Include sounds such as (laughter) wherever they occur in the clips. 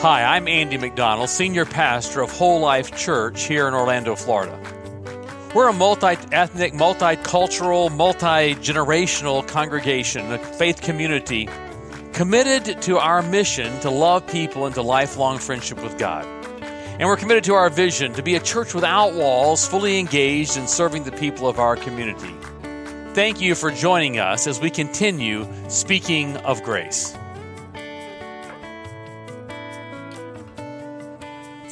Hi, I'm Andy McDonald, Senior Pastor of Whole Life Church here in Orlando, Florida. We're a multi ethnic, multicultural, multi generational congregation, a faith community committed to our mission to love people into lifelong friendship with God. And we're committed to our vision to be a church without walls, fully engaged in serving the people of our community. Thank you for joining us as we continue speaking of grace.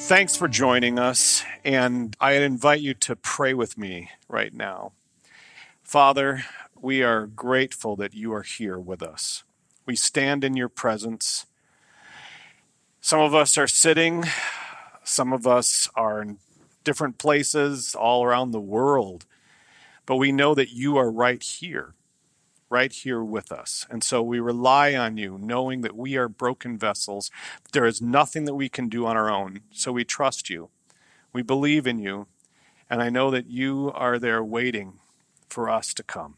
Thanks for joining us, and I invite you to pray with me right now. Father, we are grateful that you are here with us. We stand in your presence. Some of us are sitting, some of us are in different places all around the world, but we know that you are right here right here with us. And so we rely on you, knowing that we are broken vessels. There is nothing that we can do on our own. So we trust you. We believe in you. And I know that you are there waiting for us to come.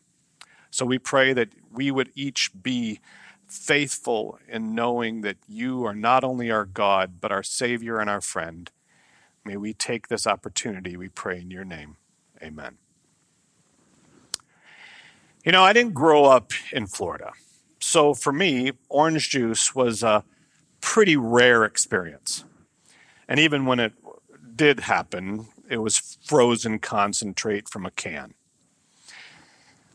So we pray that we would each be faithful in knowing that you are not only our God, but our Savior and our friend. May we take this opportunity, we pray in your name. Amen. You know, I didn't grow up in Florida. So for me, orange juice was a pretty rare experience. And even when it did happen, it was frozen concentrate from a can.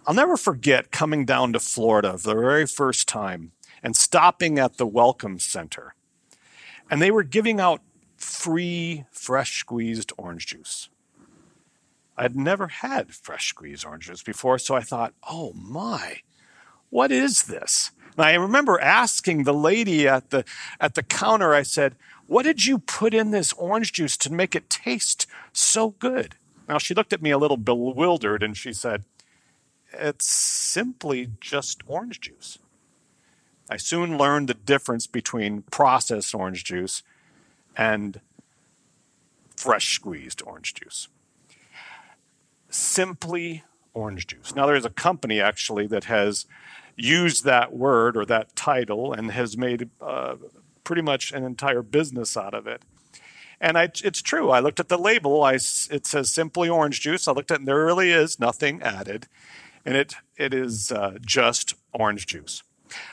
I'll never forget coming down to Florida for the very first time and stopping at the Welcome Center. And they were giving out free fresh squeezed orange juice. I'd never had fresh squeezed oranges before, so I thought, oh my, what is this? And I remember asking the lady at the at the counter, I said, What did you put in this orange juice to make it taste so good? Now she looked at me a little bewildered and she said, It's simply just orange juice. I soon learned the difference between processed orange juice and fresh squeezed orange juice simply orange juice. Now, there's a company actually that has used that word or that title and has made uh, pretty much an entire business out of it. And I, it's true. I looked at the label. I, it says simply orange juice. I looked at it, and there really is nothing added, and it it is uh, just orange juice.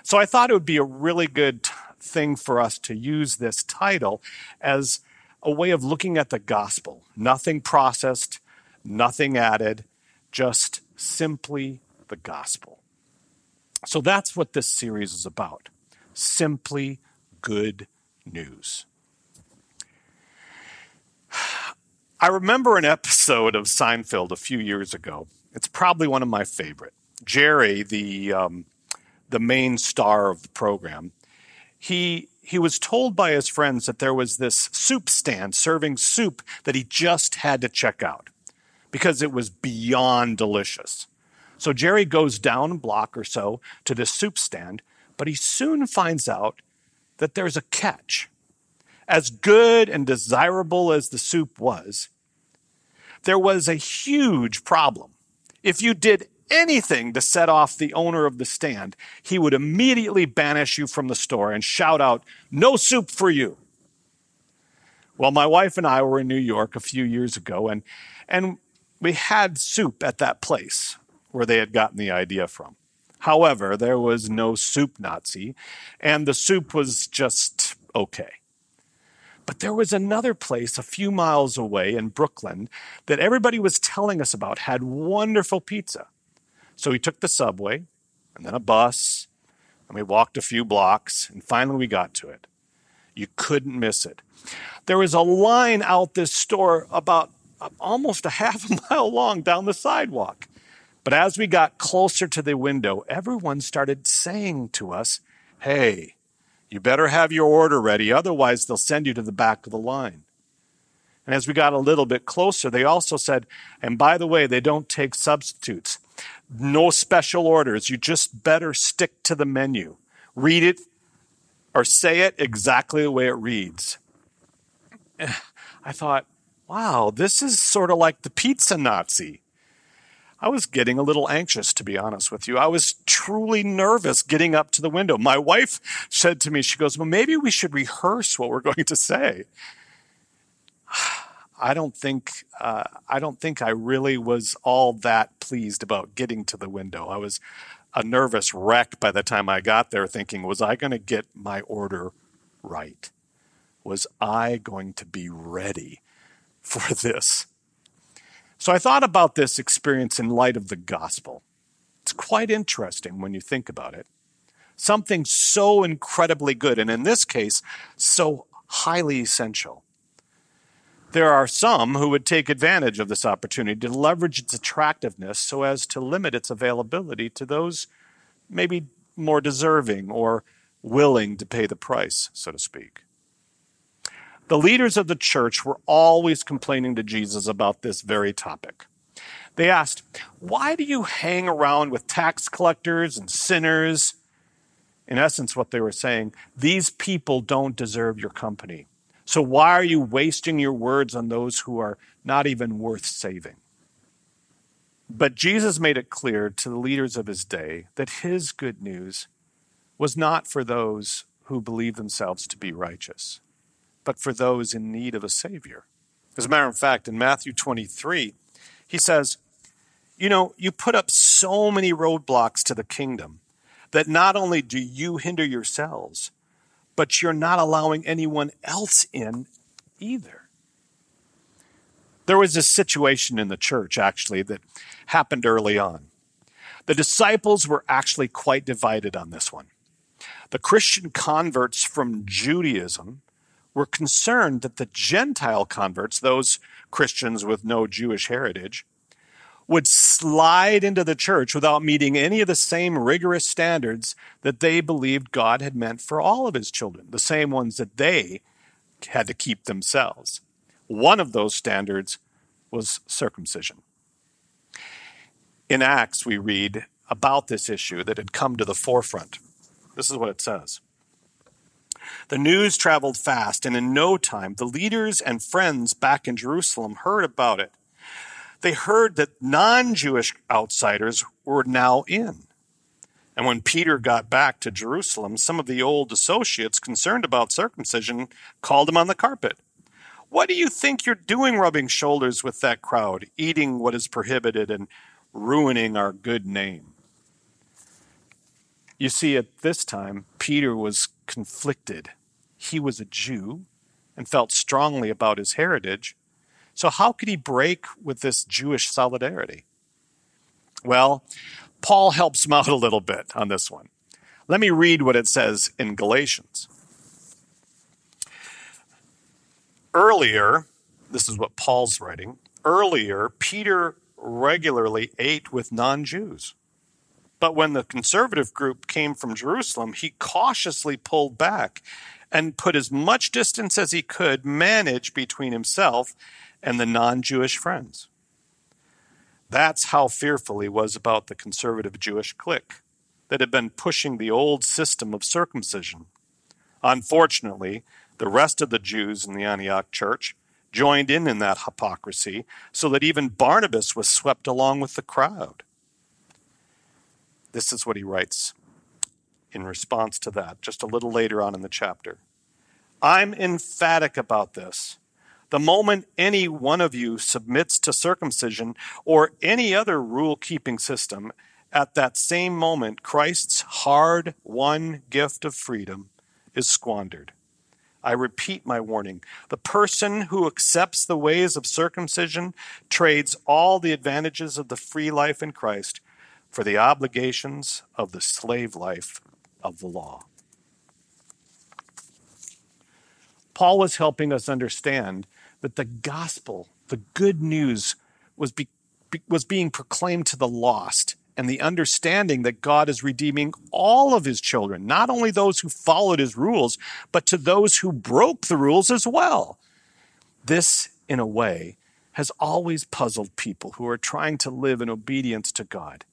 So I thought it would be a really good thing for us to use this title as a way of looking at the gospel. Nothing processed, nothing added, just simply the gospel. So that's what this series is about simply good news. (sighs) I remember an episode of Seinfeld a few years ago. It's probably one of my favorite. Jerry, the um, the main star of the program, he he was told by his friends that there was this soup stand serving soup that he just had to check out because it was beyond delicious. So Jerry goes down a block or so to this soup stand, but he soon finds out that there's a catch. As good and desirable as the soup was, there was a huge problem. If you did anything to set off the owner of the stand, he would immediately banish you from the store and shout out, No soup for you. Well, my wife and I were in New York a few years ago, and, and we had soup at that place where they had gotten the idea from. However, there was no soup Nazi, and the soup was just okay. But there was another place a few miles away in Brooklyn that everybody was telling us about had wonderful pizza. So we took the subway and then a bus, and we walked a few blocks, and finally we got to it. You couldn't miss it. There was a line out this store about almost a (laughs) half a mile long down the sidewalk. But as we got closer to the window, everyone started saying to us, Hey, you better have your order ready, otherwise, they'll send you to the back of the line. And as we got a little bit closer, they also said, and by the way, they don't take substitutes. No special orders. You just better stick to the menu. Read it or say it exactly the way it reads. (sighs) I thought, wow, this is sort of like the pizza Nazi. I was getting a little anxious, to be honest with you. I was truly nervous getting up to the window. My wife said to me, she goes, Well, maybe we should rehearse what we're (laughs) going to say. (sighs) I don't think uh, I don't think I really was all that pleased about getting to the window. I was a nervous wreck by the time I got there, thinking, was I going to get my order right? Was I going to be ready for this? So I thought about this experience in light of the gospel. It's quite interesting when you think about it. Something so incredibly good, and in this case, so highly essential. There are some who would take advantage of this opportunity to leverage its attractiveness so as to limit its availability to those maybe more deserving or willing to pay the price, so to speak. The leaders of the church were always complaining to Jesus about this very topic. They asked, Why do you hang around with tax collectors and sinners? In essence, what they were saying, these people don't deserve your company. So why are you wasting your words on those who are not even worth saving? But Jesus made it clear to the leaders of his day that his good news was not for those who believe themselves to be righteous but for those in need of a Savior. As a matter of fact, in Matthew 23, he says, You know, you put up so many roadblocks to the kingdom that not only do you hinder yourselves, but you're not allowing anyone else in either. There was a situation in the church, actually, that happened early on. The disciples were actually quite divided on this one. The Christian converts from Judaism were concerned that the Gentile converts, those Christians with no Jewish heritage, would slide into the church without meeting any of the same rigorous standards that they believed God had meant for all of his children, the same ones that they had to keep themselves. One of those standards was circumcision. In Acts, we read about this issue that had come to the forefront. This is what it says. The news traveled fast, and in no time, the leaders and friends back in Jerusalem heard about it. They heard that non Jewish outsiders were now in. And when Peter got back to Jerusalem, some of the old associates concerned about circumcision called him on the carpet. What do you think you're doing rubbing shoulders with that crowd, eating what is prohibited and ruining our good name? You see, at this time, Peter was conflicted. He was a Jew and felt strongly about his heritage. So, how could he break with this Jewish solidarity? Well, Paul helps him (laughs) out a little bit on this one. Let me read what it says in Galatians. Earlier, this is what Paul's writing. Earlier, Peter regularly ate with non Jews. But when the conservative group came from Jerusalem, he cautiously pulled back and put as much distance as he could manage between himself and the non Jewish friends. That's how fearful he was about the conservative Jewish clique that had been pushing the old system of circumcision. Unfortunately, the rest of the Jews in the Antioch church joined in in that hypocrisy so that even Barnabas was swept along with the crowd. This is what he writes in response to that, just a little later on in the chapter. I'm emphatic about this. The moment any one of you submits to circumcision or any other rule keeping system, at that same moment, Christ's hard won gift of freedom is squandered. I repeat my warning. The person who accepts the ways of circumcision trades all the advantages of the free life in Christ for the obligations of the slave life of the law. Paul was helping us understand that the gospel, the good news, was, be, was being proclaimed to the lost, and the understanding that God is redeeming all of his children, not only those who followed his rules, but to those who broke the rules as well. This, in a way, has always puzzled people who are trying to live in obedience to God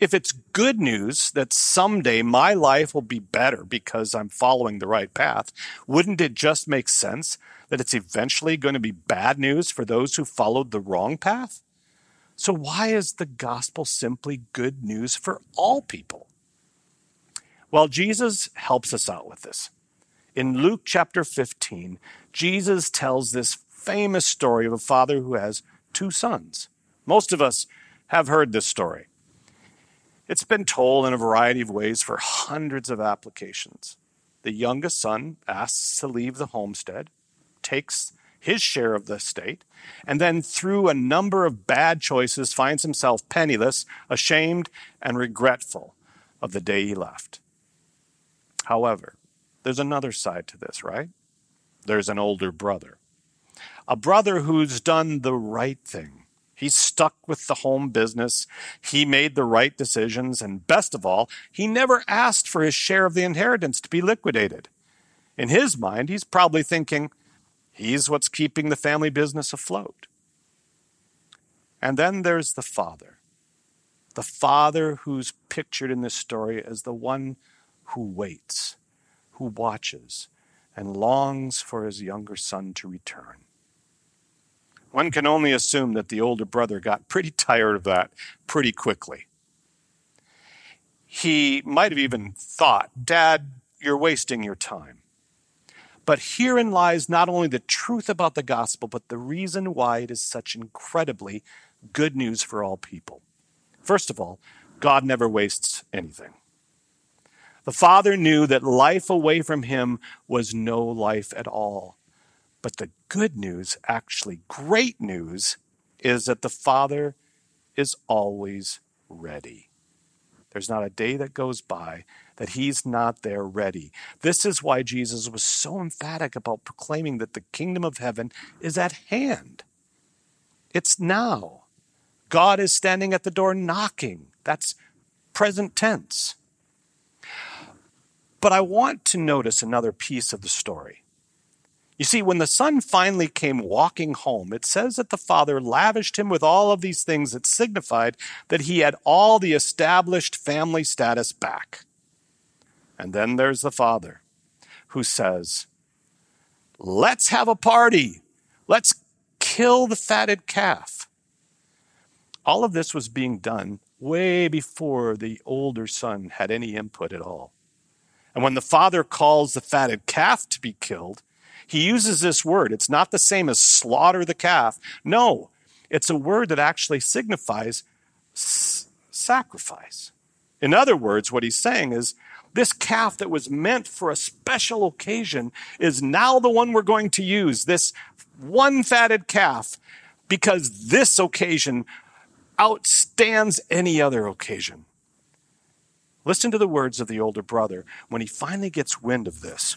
if it's good news that someday my life will be better because I'm following the right path, wouldn't it just make sense that it's eventually going to be bad news for those who followed the wrong path? So, why is the gospel simply good news for all people? Well, Jesus helps us out with this. In Luke chapter 15, Jesus tells this famous story of a father who has two sons. Most of us have heard this story. It's been told in a variety of ways for hundreds of applications. The youngest son asks to leave the homestead, takes his share of the estate, and then through a number of bad choices finds himself penniless, ashamed, and regretful of the day he left. However, there's another side to this, right? There's an older brother. A brother who's done the right thing. He's stuck with the home business. He made the right decisions. And best of all, he never asked for his share of the inheritance to be liquidated. In his mind, he's probably thinking, he's what's keeping the family business afloat. And then there's the father. The father who's pictured in this story as the one who waits, who watches, and longs for his younger son to return. One can only assume that the older brother got pretty tired of that pretty quickly. He might have even thought, Dad, you're wasting your time. But herein lies not only the truth about the gospel, but the reason why it is such incredibly good news for all people. First of all, God never wastes anything. The Father knew that life away from him was no life at all. But the good news, actually great news, is that the Father is always ready. There's not a day that goes by that he's not there ready. This is why Jesus was so emphatic about proclaiming that the kingdom of heaven is at hand. It's now. God is standing at the door knocking. That's present tense. But I want to notice another piece of the story. You see, when the son finally came walking home, it says that the father lavished him with all of these things that signified that he had all the established family status back. And then there's the father who says, Let's have a party. Let's kill the fatted calf. All of this was being done way before the older son had any input at all. And when the father calls the fatted calf to be killed, he uses this word. It's not the same as slaughter the calf. No, it's a word that actually signifies sacrifice. In other words, what he's saying is this calf that was meant for a special occasion is now the one we're going to use, this one fatted calf, because this occasion outstands any other occasion. Listen to the words of the older brother when he finally gets wind of this.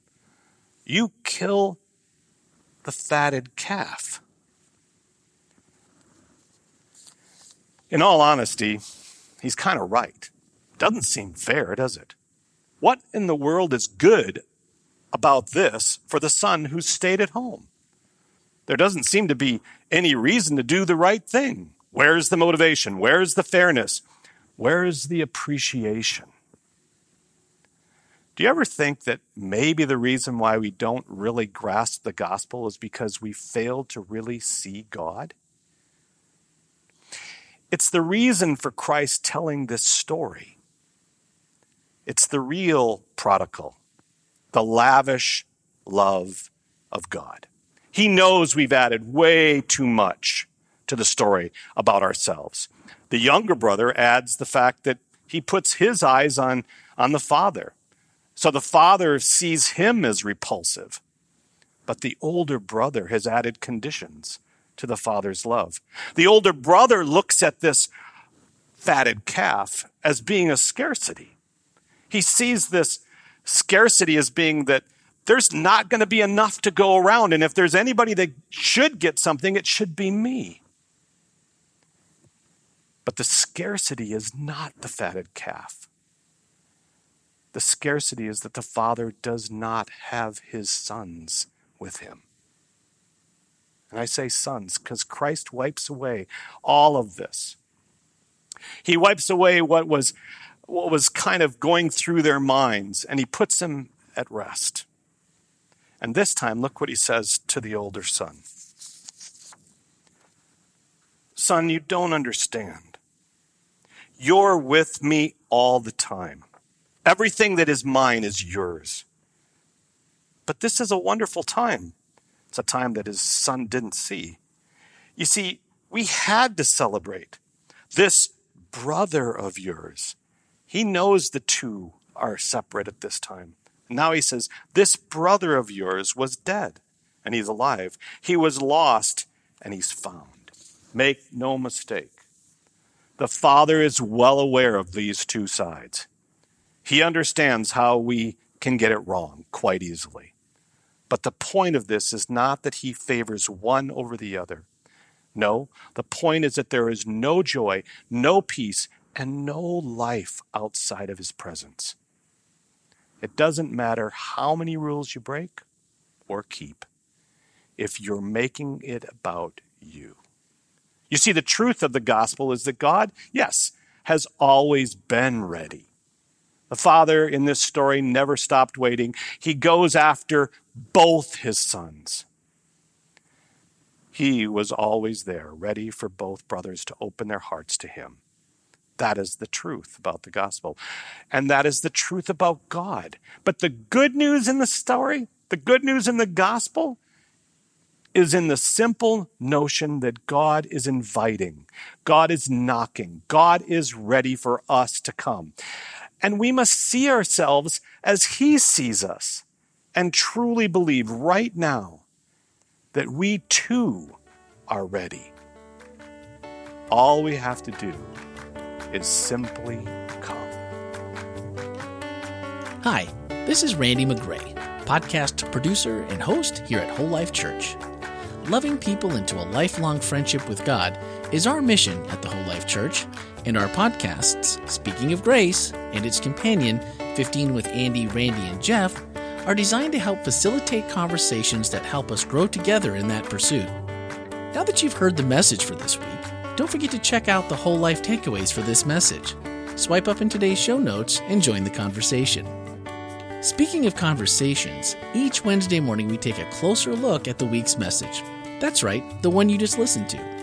you kill the fatted calf. In all honesty, he's kind of right. Doesn't seem fair, does it? What in the world is good about this for the son who stayed at home? There doesn't seem to be any reason to do the right thing. Where's the motivation? Where's the fairness? Where's the appreciation? Do you ever think that maybe the reason why we don't really grasp the gospel is because we fail to really see God? It's the reason for Christ telling this story. It's the real prodigal, the lavish love of God. He knows we've added way too much to the story about ourselves. The younger brother adds the fact that he puts his eyes on, on the father so the father sees him as repulsive. But the older brother has added conditions to the father's love. The older brother looks at this fatted calf as being a scarcity. He sees this scarcity as being that there's not going to be enough to go around. And if there's anybody that should get something, it should be me. But the scarcity is not the fatted calf. The scarcity is that the father does not have his sons with him. And I say sons because Christ wipes away all of this. He wipes away what was, what was kind of going through their minds and he puts them at rest. And this time, look what he says to the older son Son, you don't understand. You're with me all the time. Everything that is mine is yours. But this is a wonderful time. It's a time that his son didn't see. You see, we had to celebrate this brother of yours. He knows the two are separate at this time. Now he says, This brother of yours was dead, and he's alive. He was lost, and he's found. Make no mistake. The Father is well aware of these two sides. He understands how we can get it wrong quite easily. But the point of this is not that he favors one over the other. No, the point is that there is no joy, no peace, and no life outside of his presence. It doesn't matter how many rules you break or keep if you're making it about you. You see, the truth of the gospel is that God, yes, has always been ready. The father in this story never stopped waiting. He goes after both his sons. He was always there, ready for both brothers to open their hearts to him. That is the truth about the gospel. And that is the truth about God. But the good news in the story, the good news in the gospel, is in the simple notion that God is inviting, God is knocking, God is ready for us to come. And we must see ourselves as He sees us and truly believe right now that we too are ready. All we have to do is simply come. Hi, this is Randy McGray, podcast producer and host here at Whole Life Church. Loving people into a lifelong friendship with God is our mission at the Whole Life Church and our podcasts, Speaking of Grace and its companion, 15 with Andy, Randy, and Jeff, are designed to help facilitate conversations that help us grow together in that pursuit. Now that you've heard the message for this week, don't forget to check out the whole life takeaways for this message. Swipe up in today's show notes and join the conversation. Speaking of conversations, each Wednesday morning we take a closer look at the week's message. That's right, the one you just listened to.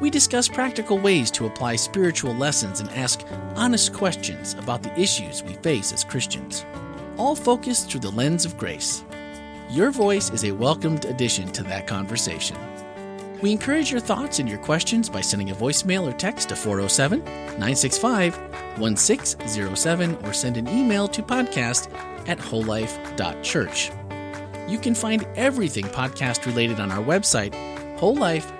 We discuss practical ways to apply spiritual lessons and ask honest questions about the issues we face as Christians, all focused through the lens of grace. Your voice is a welcomed addition to that conversation. We encourage your thoughts and your questions by sending a voicemail or text to 407 965 1607 or send an email to podcast at wholelife.church. You can find everything podcast related on our website, wholelife.church